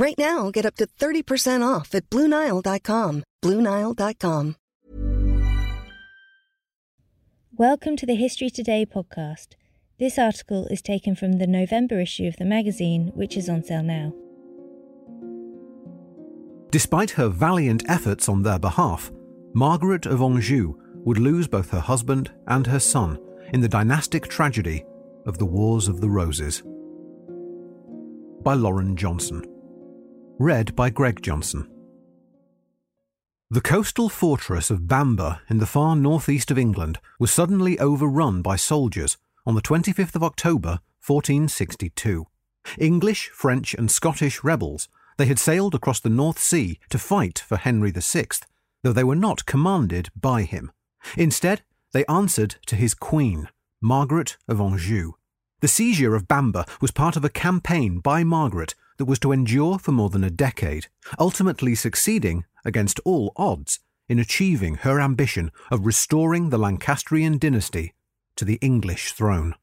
Right now, get up to 30% off at BlueNile.com. BlueNile.com. Welcome to the History Today podcast. This article is taken from the November issue of the magazine, which is on sale now. Despite her valiant efforts on their behalf, Margaret of Anjou would lose both her husband and her son in the dynastic tragedy of the Wars of the Roses. By Lauren Johnson. Read by Greg Johnson. The coastal fortress of Bamburgh in the far northeast of England was suddenly overrun by soldiers on the 25th of October, 1462. English, French, and Scottish rebels, they had sailed across the North Sea to fight for Henry VI, though they were not commanded by him. Instead, they answered to his queen, Margaret of Anjou. The seizure of Bamburgh was part of a campaign by Margaret that was to endure for more than a decade, ultimately succeeding, against all odds, in achieving her ambition of restoring the Lancastrian dynasty to the English throne.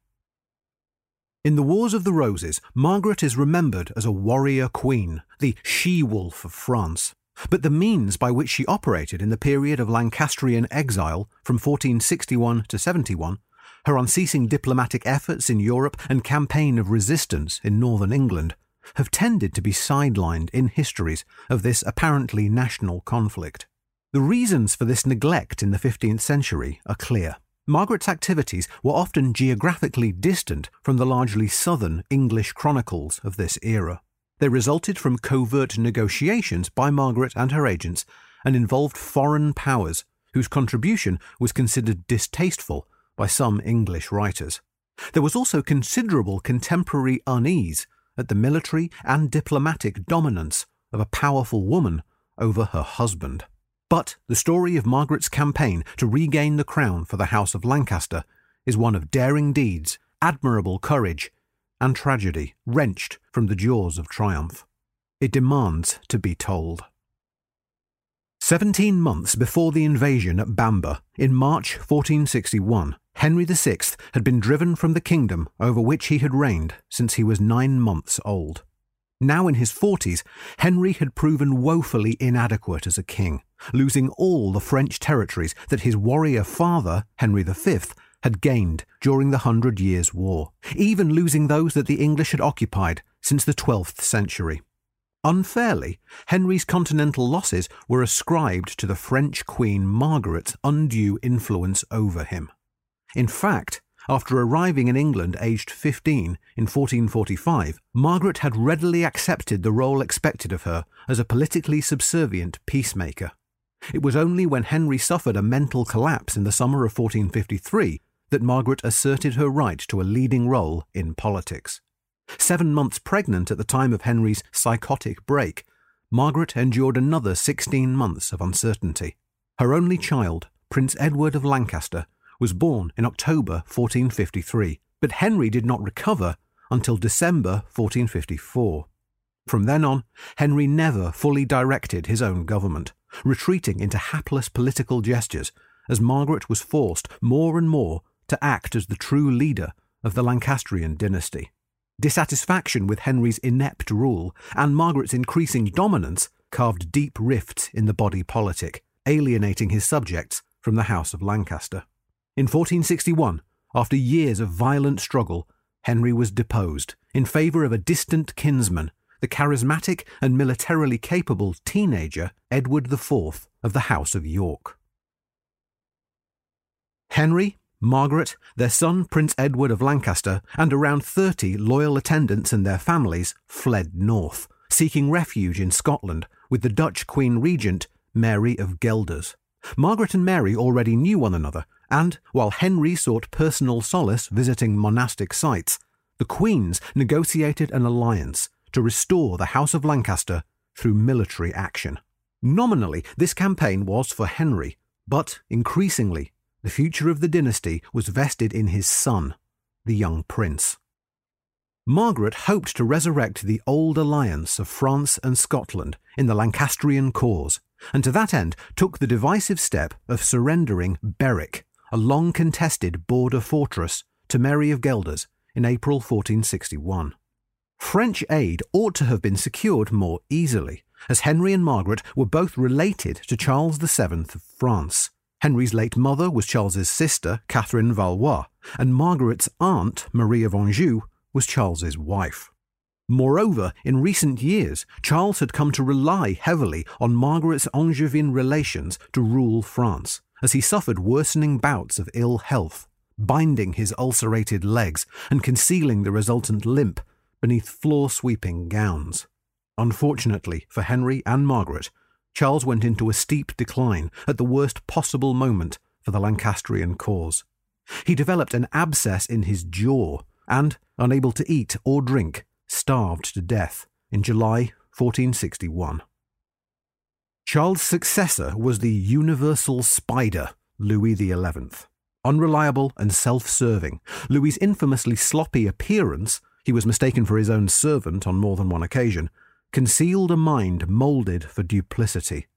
In the Wars of the Roses, Margaret is remembered as a warrior queen, the she wolf of France. But the means by which she operated in the period of Lancastrian exile from 1461 to 71, her unceasing diplomatic efforts in Europe and campaign of resistance in northern England, have tended to be sidelined in histories of this apparently national conflict. The reasons for this neglect in the 15th century are clear. Margaret's activities were often geographically distant from the largely southern English chronicles of this era. They resulted from covert negotiations by Margaret and her agents and involved foreign powers whose contribution was considered distasteful by some English writers. There was also considerable contemporary unease at the military and diplomatic dominance of a powerful woman over her husband. But the story of Margaret's campaign to regain the crown for the House of Lancaster is one of daring deeds, admirable courage, and tragedy wrenched from the jaws of triumph. It demands to be told. Seventeen months before the invasion at Bamburgh, in March 1461, Henry VI had been driven from the kingdom over which he had reigned since he was nine months old. Now in his forties, Henry had proven woefully inadequate as a king, losing all the French territories that his warrior father, Henry V, had gained during the Hundred Years' War, even losing those that the English had occupied since the 12th century. Unfairly, Henry's continental losses were ascribed to the French Queen Margaret's undue influence over him. In fact, after arriving in England aged 15 in 1445, Margaret had readily accepted the role expected of her as a politically subservient peacemaker. It was only when Henry suffered a mental collapse in the summer of 1453 that Margaret asserted her right to a leading role in politics. Seven months pregnant at the time of Henry's psychotic break, Margaret endured another 16 months of uncertainty. Her only child, Prince Edward of Lancaster, was born in October 1453, but Henry did not recover until December 1454. From then on, Henry never fully directed his own government, retreating into hapless political gestures as Margaret was forced more and more to act as the true leader of the Lancastrian dynasty. Dissatisfaction with Henry's inept rule and Margaret's increasing dominance carved deep rifts in the body politic, alienating his subjects from the House of Lancaster. In 1461, after years of violent struggle, Henry was deposed in favour of a distant kinsman, the charismatic and militarily capable teenager Edward IV of the House of York. Henry, Margaret, their son Prince Edward of Lancaster, and around 30 loyal attendants and their families fled north, seeking refuge in Scotland with the Dutch Queen Regent, Mary of Guelders. Margaret and Mary already knew one another, and while Henry sought personal solace visiting monastic sites, the Queens negotiated an alliance to restore the House of Lancaster through military action. Nominally, this campaign was for Henry, but increasingly, the future of the dynasty was vested in his son, the young prince. Margaret hoped to resurrect the old alliance of France and Scotland in the Lancastrian cause, and to that end took the divisive step of surrendering Berwick, a long contested border fortress, to Mary of Guelders in April 1461. French aid ought to have been secured more easily, as Henry and Margaret were both related to Charles VII of France. Henry's late mother was Charles's sister, Catherine Valois, and Margaret's aunt, Marie of Anjou, was Charles's wife. Moreover, in recent years, Charles had come to rely heavily on Margaret's Angevin relations to rule France, as he suffered worsening bouts of ill health, binding his ulcerated legs and concealing the resultant limp beneath floor sweeping gowns. Unfortunately for Henry and Margaret, Charles went into a steep decline at the worst possible moment for the Lancastrian cause. He developed an abscess in his jaw and, unable to eat or drink, starved to death in July 1461. Charles' successor was the universal spider, Louis XI. Unreliable and self serving, Louis's infamously sloppy appearance he was mistaken for his own servant on more than one occasion, concealed a mind moulded for duplicity.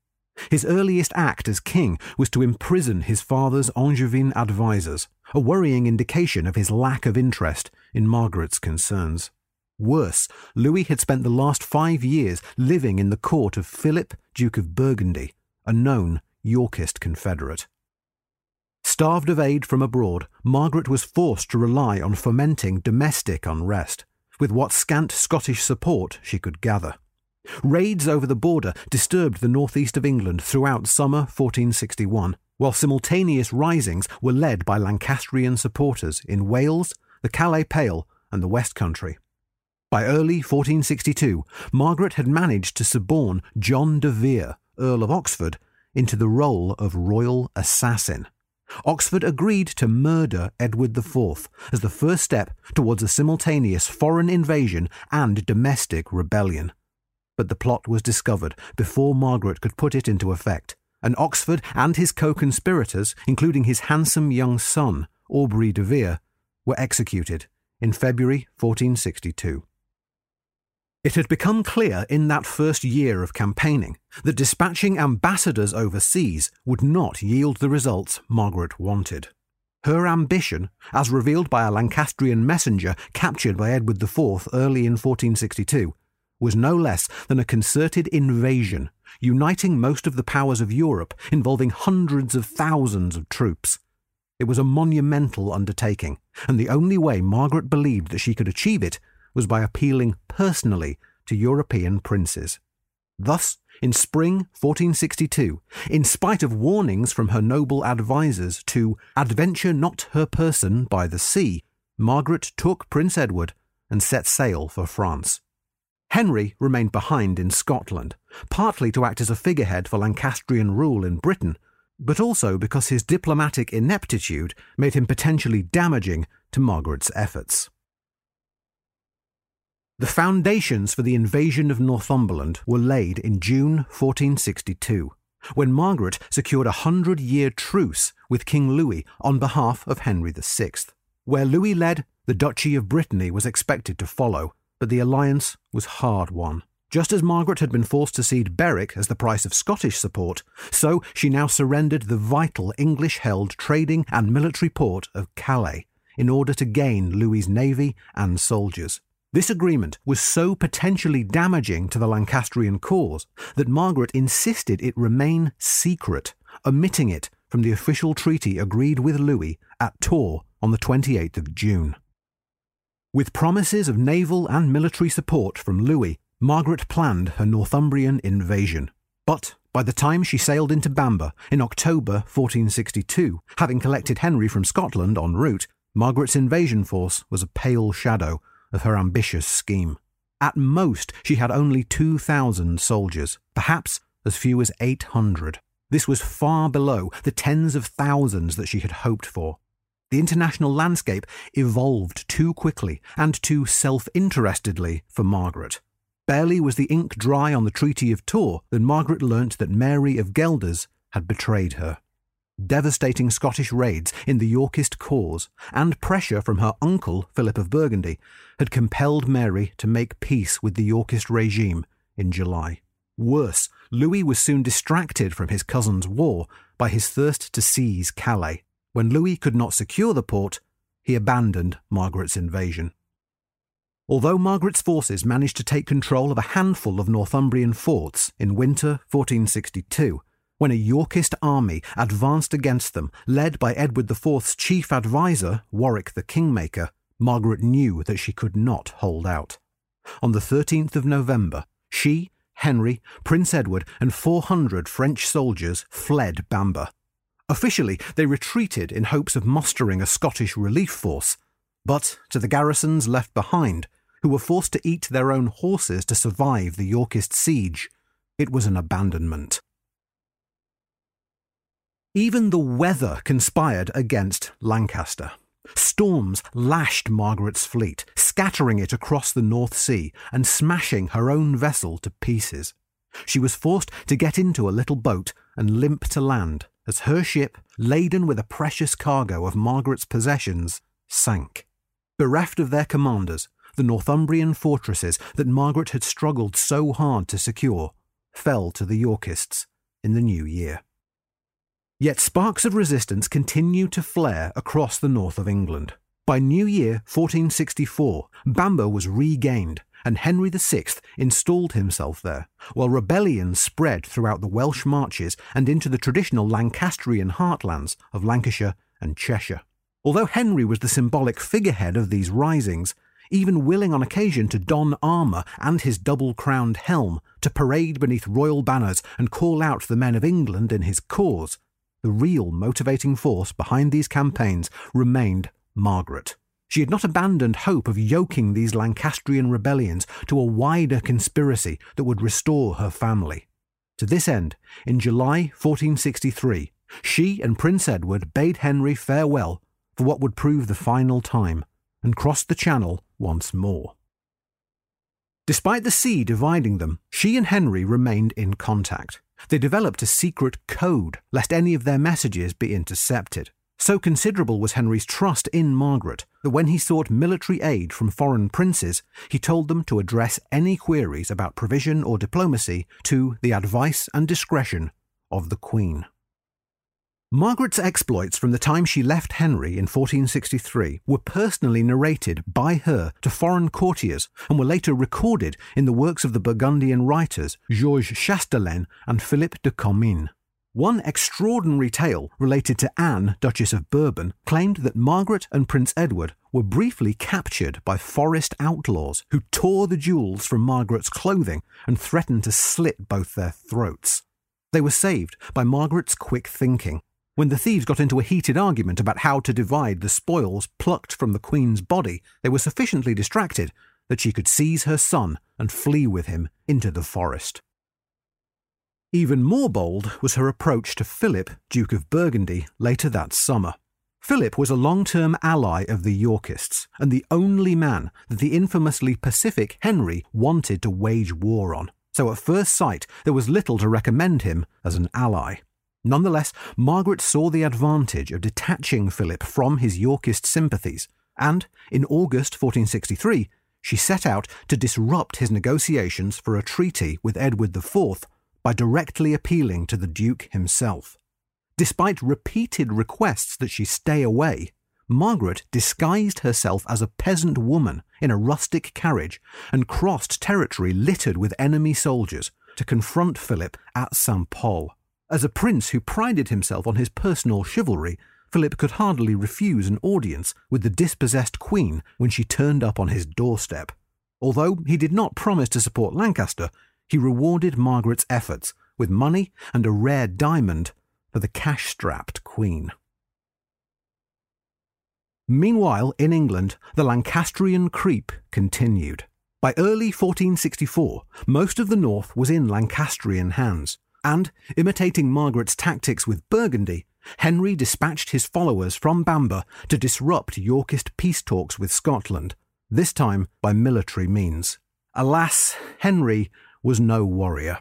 His earliest act as king was to imprison his father's Angevin advisers, a worrying indication of his lack of interest in Margaret's concerns. Worse, Louis had spent the last five years living in the court of Philip, Duke of Burgundy, a known Yorkist confederate. Starved of aid from abroad, Margaret was forced to rely on fomenting domestic unrest, with what scant Scottish support she could gather. Raids over the border disturbed the northeast of England throughout summer 1461, while simultaneous risings were led by Lancastrian supporters in Wales, the Calais Pale, and the West Country. By early 1462, Margaret had managed to suborn John de Vere, Earl of Oxford, into the role of royal assassin. Oxford agreed to murder Edward IV as the first step towards a simultaneous foreign invasion and domestic rebellion. But the plot was discovered before Margaret could put it into effect, and Oxford and his co conspirators, including his handsome young son, Aubrey de Vere, were executed in February 1462. It had become clear in that first year of campaigning that dispatching ambassadors overseas would not yield the results Margaret wanted. Her ambition, as revealed by a Lancastrian messenger captured by Edward IV early in 1462, was no less than a concerted invasion, uniting most of the powers of Europe, involving hundreds of thousands of troops. It was a monumental undertaking, and the only way Margaret believed that she could achieve it was by appealing personally to European princes. Thus, in spring 1462, in spite of warnings from her noble advisers to adventure not her person by the sea, Margaret took Prince Edward and set sail for France. Henry remained behind in Scotland, partly to act as a figurehead for Lancastrian rule in Britain, but also because his diplomatic ineptitude made him potentially damaging to Margaret's efforts. The foundations for the invasion of Northumberland were laid in June 1462, when Margaret secured a hundred year truce with King Louis on behalf of Henry VI. Where Louis led, the Duchy of Brittany was expected to follow, but the alliance was hard won. Just as Margaret had been forced to cede Berwick as the price of Scottish support, so she now surrendered the vital English held trading and military port of Calais in order to gain Louis's navy and soldiers. This agreement was so potentially damaging to the Lancastrian cause that Margaret insisted it remain secret, omitting it from the official treaty agreed with Louis at Tours on the 28th of June. With promises of naval and military support from Louis, Margaret planned her Northumbrian invasion. But By the time she sailed into Bamburgh in October 1462, having collected Henry from Scotland en route, Margaret's invasion force was a pale shadow of her ambitious scheme. At most, she had only 2,000 soldiers, perhaps as few as 800. This was far below the tens of thousands that she had hoped for. The international landscape evolved too quickly and too self interestedly for Margaret. Barely was the ink dry on the Treaty of Tours than Margaret learnt that Mary of Guelders had betrayed her. Devastating Scottish raids in the Yorkist cause and pressure from her uncle, Philip of Burgundy, had compelled Mary to make peace with the Yorkist regime in July. Worse, Louis was soon distracted from his cousin's war by his thirst to seize Calais. When Louis could not secure the port, he abandoned Margaret's invasion. Although Margaret's forces managed to take control of a handful of Northumbrian forts in winter 1462, when a Yorkist army advanced against them, led by Edward IV's chief adviser, Warwick the Kingmaker, Margaret knew that she could not hold out. On the 13th of November, she, Henry, Prince Edward, and 400 French soldiers fled Bamburgh. Officially, they retreated in hopes of mustering a Scottish relief force, but to the garrisons left behind, who were forced to eat their own horses to survive the Yorkist siege. It was an abandonment. Even the weather conspired against Lancaster. Storms lashed Margaret's fleet, scattering it across the North Sea and smashing her own vessel to pieces. She was forced to get into a little boat and limp to land as her ship, laden with a precious cargo of Margaret's possessions, sank. Bereft of their commanders, the Northumbrian fortresses that Margaret had struggled so hard to secure fell to the Yorkists in the new year. Yet sparks of resistance continued to flare across the north of England. By New Year 1464, Bamburgh was regained, and Henry VI installed himself there, while rebellion spread throughout the Welsh marches and into the traditional Lancastrian heartlands of Lancashire and Cheshire. Although Henry was the symbolic figurehead of these risings, even willing on occasion to don armour and his double crowned helm, to parade beneath royal banners and call out the men of England in his cause, the real motivating force behind these campaigns remained Margaret. She had not abandoned hope of yoking these Lancastrian rebellions to a wider conspiracy that would restore her family. To this end, in July 1463, she and Prince Edward bade Henry farewell for what would prove the final time and crossed the Channel once more. Despite the sea dividing them, she and Henry remained in contact. They developed a secret code lest any of their messages be intercepted. So considerable was Henry's trust in Margaret that when he sought military aid from foreign princes, he told them to address any queries about provision or diplomacy to the advice and discretion of the Queen. Margaret's exploits from the time she left Henry in 1463 were personally narrated by her to foreign courtiers and were later recorded in the works of the Burgundian writers Georges Chastelain and Philippe de Comines. One extraordinary tale related to Anne, Duchess of Bourbon, claimed that Margaret and Prince Edward were briefly captured by forest outlaws who tore the jewels from Margaret's clothing and threatened to slit both their throats. They were saved by Margaret's quick thinking when the thieves got into a heated argument about how to divide the spoils plucked from the Queen's body, they were sufficiently distracted that she could seize her son and flee with him into the forest. Even more bold was her approach to Philip, Duke of Burgundy, later that summer. Philip was a long term ally of the Yorkists, and the only man that the infamously pacific Henry wanted to wage war on. So at first sight, there was little to recommend him as an ally. Nonetheless, Margaret saw the advantage of detaching Philip from his Yorkist sympathies, and in August 1463, she set out to disrupt his negotiations for a treaty with Edward IV by directly appealing to the Duke himself. Despite repeated requests that she stay away, Margaret disguised herself as a peasant woman in a rustic carriage and crossed territory littered with enemy soldiers to confront Philip at St. Pol. As a prince who prided himself on his personal chivalry, Philip could hardly refuse an audience with the dispossessed queen when she turned up on his doorstep. Although he did not promise to support Lancaster, he rewarded Margaret's efforts with money and a rare diamond for the cash strapped Queen. Meanwhile, in England, the Lancastrian creep continued. By early 1464, most of the north was in Lancastrian hands, and, imitating Margaret's tactics with Burgundy, Henry dispatched his followers from Bamburgh to disrupt Yorkist peace talks with Scotland, this time by military means. Alas, Henry was no warrior.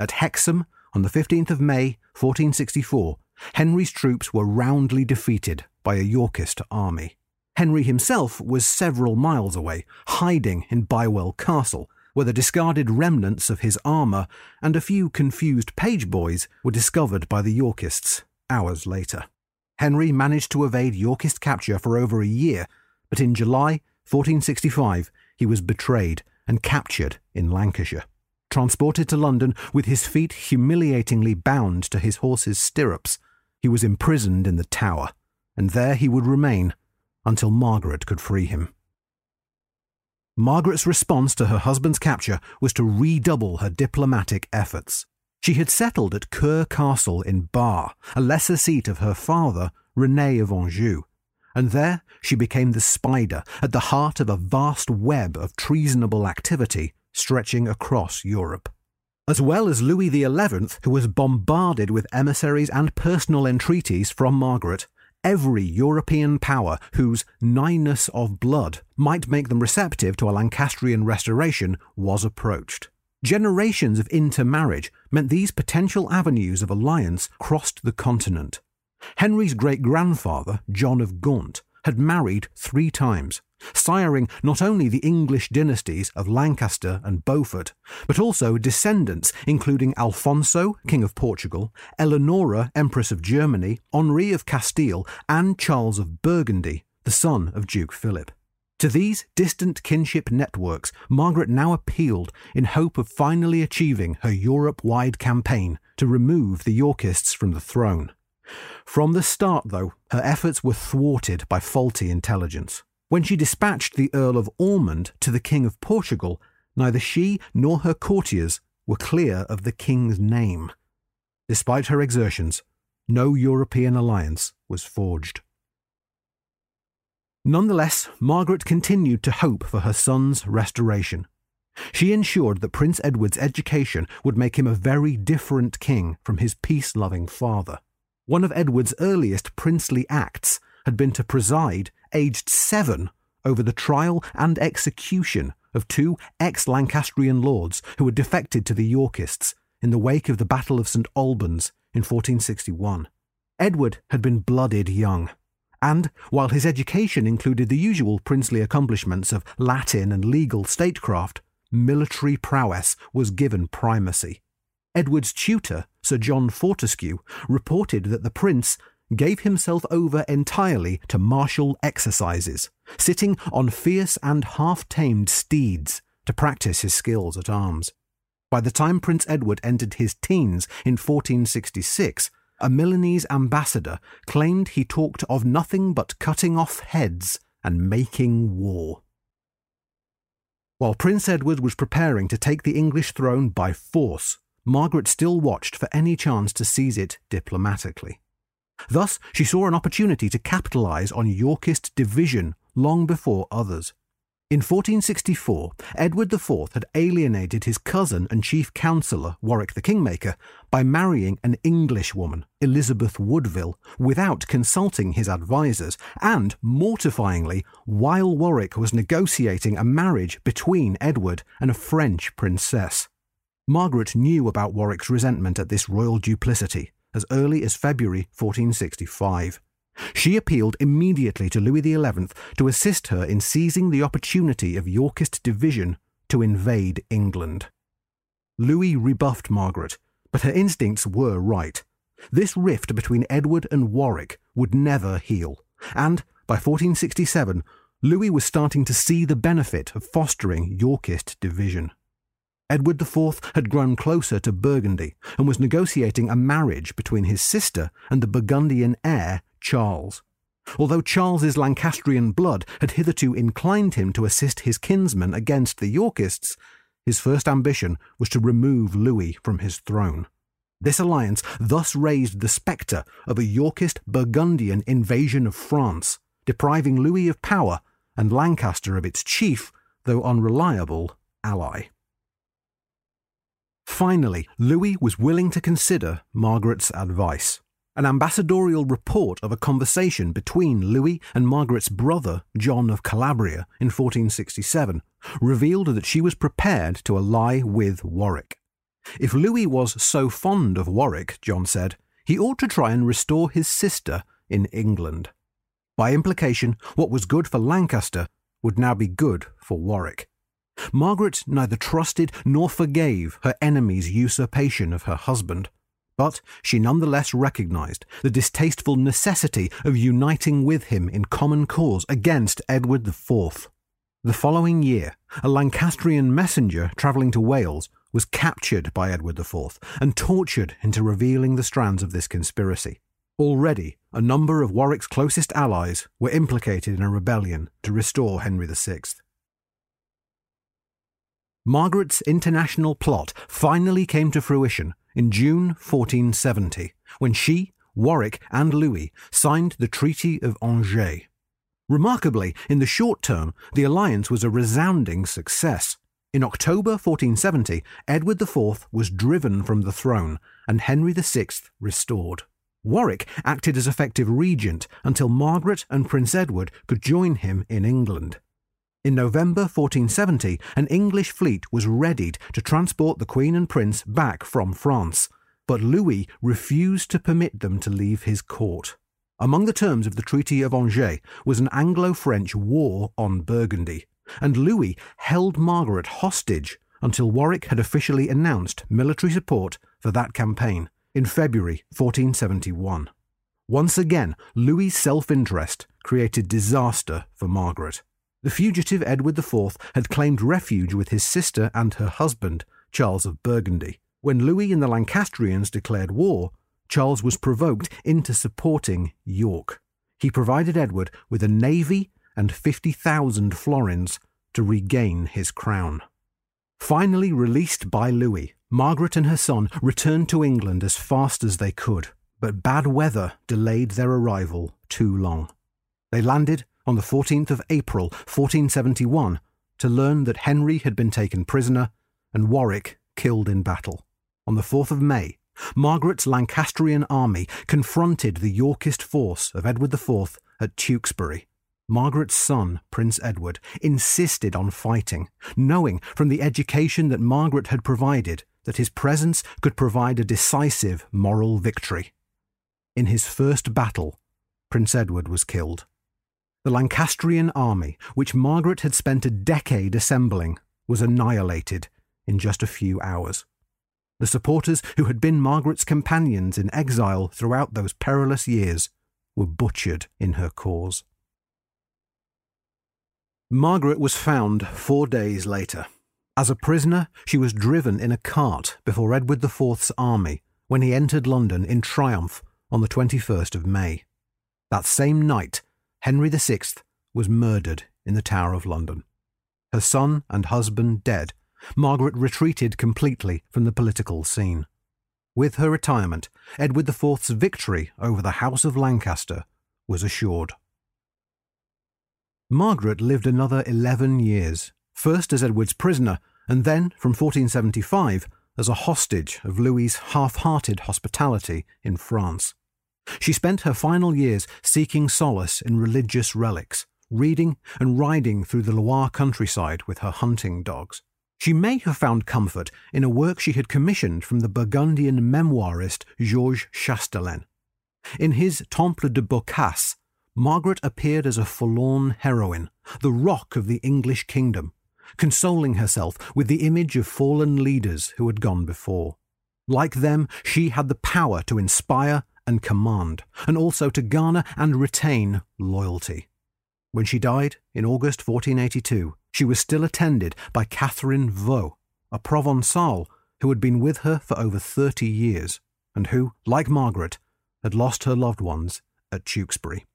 At Hexham, on the 15th of May, 1464, Henry's troops were roundly defeated by a Yorkist army. Henry himself was several miles away, hiding in Bywell Castle, where the discarded remnants of his armour and a few confused page boys were discovered by the Yorkists hours later. Henry managed to evade Yorkist capture for over a year, but in July 1465 he was betrayed and captured in Lancashire. Transported to London with his feet humiliatingly bound to his horse's stirrups, he was imprisoned in the Tower, and there he would remain until Margaret could free him. Margaret's response to her husband's capture was to redouble her diplomatic efforts. She had settled at Koeur Castle in Bar, a lesser seat of her father, Rene of Anjou, and there she became the spider at the heart of a vast web of treasonable activity stretching across Europe. As well as Louis XI, who was bombarded with emissaries and personal entreaties from Margaret, every European power whose nighness of blood might make them receptive to a Lancastrian restoration was approached. Generations of intermarriage meant these potential avenues of alliance crossed the continent. Henry's great grandfather, John of Gaunt, had married three times, siring not only the English dynasties of Lancaster and Beaufort, but also descendants including Alfonso, King of Portugal, Eleonora, Empress of Germany, Henri of Castile, and Charles of Burgundy, the son of Duke Philip. To these distant kinship networks, Margaret now appealed in hope of finally achieving her Europe wide campaign to remove the Yorkists from the throne. From the start, though, her efforts were thwarted by faulty intelligence. When she dispatched the Earl of Ormond to the King of Portugal, neither she nor her courtiers were clear of the King's name. Despite her exertions, no European alliance was forged. Nonetheless, Margaret continued to hope for her son's restoration. She ensured that Prince Edward's education would make him a very different king from his peace loving father. One of Edward's earliest princely acts had been to preside, aged seven, over the trial and execution of two ex Lancastrian lords who had defected to the Yorkists in the wake of the Battle of St Albans in 1461. Edward had been blooded young and while his education included the usual princely accomplishments of Latin and legal statecraft, military prowess was given primacy. Edward's tutor, Sir John Fortescue, reported that the prince gave himself over entirely to martial exercises, sitting on fierce and half tamed steeds to practice his skills at arms. By the time Prince Edward entered his teens in 1466, a Milanese ambassador claimed he talked of nothing but cutting off heads and making war. While Prince Edward was preparing to take the English throne by force, Margaret still watched for any chance to seize it diplomatically. Thus, she saw an opportunity to capitalise on Yorkist division long before others. In 1464, Edward IV had alienated his cousin and chief counsellor, Warwick the Kingmaker, by marrying an English woman, Elizabeth Woodville, without consulting his advisers, and, mortifyingly, while Warwick was negotiating a marriage between Edward and a French princess. Margaret knew about Warwick's resentment at this royal duplicity as early as February 1465. She appealed immediately to Louis XI to assist her in seizing the opportunity of Yorkist division to invade England. Louis rebuffed Margaret, but her instincts were right. This rift between Edward and Warwick would never heal, and by 1467, Louis was starting to see the benefit of fostering Yorkist division. Edward IV had grown closer to Burgundy and was negotiating a marriage between his sister and the Burgundian heir Charles. Although Charles's Lancastrian blood had hitherto inclined him to assist his kinsmen against the Yorkists, his first ambition was to remove Louis from his throne. This alliance thus raised the spectre of a Yorkist Burgundian invasion of France, depriving Louis of power and Lancaster of its chief, though unreliable, ally. Finally, Louis was willing to consider Margaret's advice. An ambassadorial report of a conversation between Louis and Margaret's brother, John of Calabria, in 1467, revealed that she was prepared to ally with Warwick. If Louis was so fond of Warwick, John said, he ought to try and restore his sister in England. By implication, what was good for Lancaster would now be good for Warwick. Margaret neither trusted nor forgave her enemy's usurpation of her husband, but she nonetheless recognised the distasteful necessity of uniting with him in common cause against Edward IV. The following year, a Lancastrian messenger travelling to Wales was captured by Edward IV and tortured into revealing the strands of this conspiracy. Already, a number of Warwick's closest allies were implicated in a rebellion to restore Henry VI. Margaret's international plot finally came to fruition in June 1470, when she, Warwick, and Louis signed the Treaty of Angers. Remarkably, in the short term, the alliance was a resounding success. In October 1470, Edward IV was driven from the throne and Henry VI restored. Warwick acted as effective regent until Margaret and Prince Edward could join him in England. In November 1470, an English fleet was readied to transport the Queen and Prince back from France, but Louis refused to permit them to leave his court. Among the terms of the Treaty of Angers was an Anglo French war on Burgundy and Louis held Margaret hostage until Warwick had officially announced military support for that campaign in February 1471. Once again, Louis's self interest created disaster for Margaret. The fugitive Edward IV had claimed refuge with his sister and her husband, Charles of Burgundy. When Louis and the Lancastrians declared war, Charles was provoked into supporting York. He provided Edward with a navy and 50,000 florins to regain his crown. Finally released by Louis, Margaret and her son returned to England as fast as they could, but bad weather delayed their arrival too long. They landed on the 14th of April, 1471, to learn that Henry had been taken prisoner and Warwick killed in battle. On the 4th of May, Margaret's Lancastrian army confronted the Yorkist force of Edward IV at Tewkesbury Margaret's son, Prince Edward, insisted on fighting, knowing from the education that Margaret had provided that his presence could provide a decisive moral victory. In his first battle, Prince Edward was killed. The Lancastrian army, which Margaret had spent a decade assembling, was annihilated in just a few hours. The supporters who had been Margaret's companions in exile throughout those perilous years were butchered in her cause. Margaret was found four days later. As a prisoner, she was driven in a cart before Edward IV's army when he entered London in triumph on the 21st of May. That same night, Henry VI was murdered in the Tower of London. Her son and husband dead, Margaret retreated completely from the political scene. With her retirement, Edward IV's victory over the House of Lancaster was assured. Margaret lived another 11 years, first as Edward's prisoner, and then, from 1475, as a hostage of Louis's half hearted hospitality in France. She spent her final years seeking solace in religious relics, reading and riding through the Loire countryside with her hunting dogs. She may have found comfort in a work she had commissioned from the Burgundian memoirist Georges Chastelain. In his Temple de Boccace, Margaret appeared as a forlorn heroine, the rock of the English kingdom, consoling herself with the image of fallen leaders who had gone before. Like them, she had the power to inspire and command, and also to garner and retain loyalty. When she died in August 1482, she was still attended by Catherine Vaux, a Provençal who had been with her for over 30 years, and who, like Margaret, had lost her loved ones at Tewkesbury.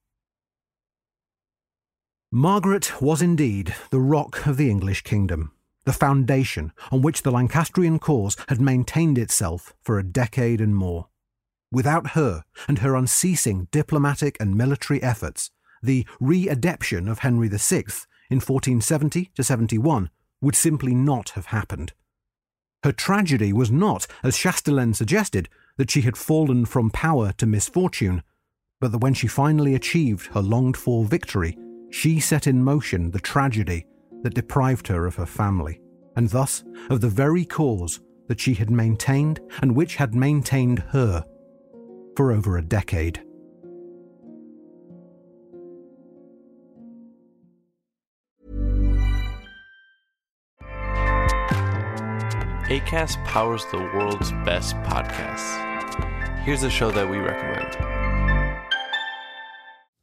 Margaret was indeed the rock of the English kingdom, the foundation on which the Lancastrian cause had maintained itself for a decade and more. Without her and her unceasing diplomatic and military efforts, the re-adeption of Henry VI in 1470 to 71 would simply not have happened. Her tragedy was not, as Chastelain suggested, that she had fallen from power to misfortune, but that when she finally achieved her longed for victory, she set in motion the tragedy that deprived her of her family, and thus of the very cause that she had maintained and which had maintained her for over a decade. ACAST powers the world's best podcasts. Here's a show that we recommend.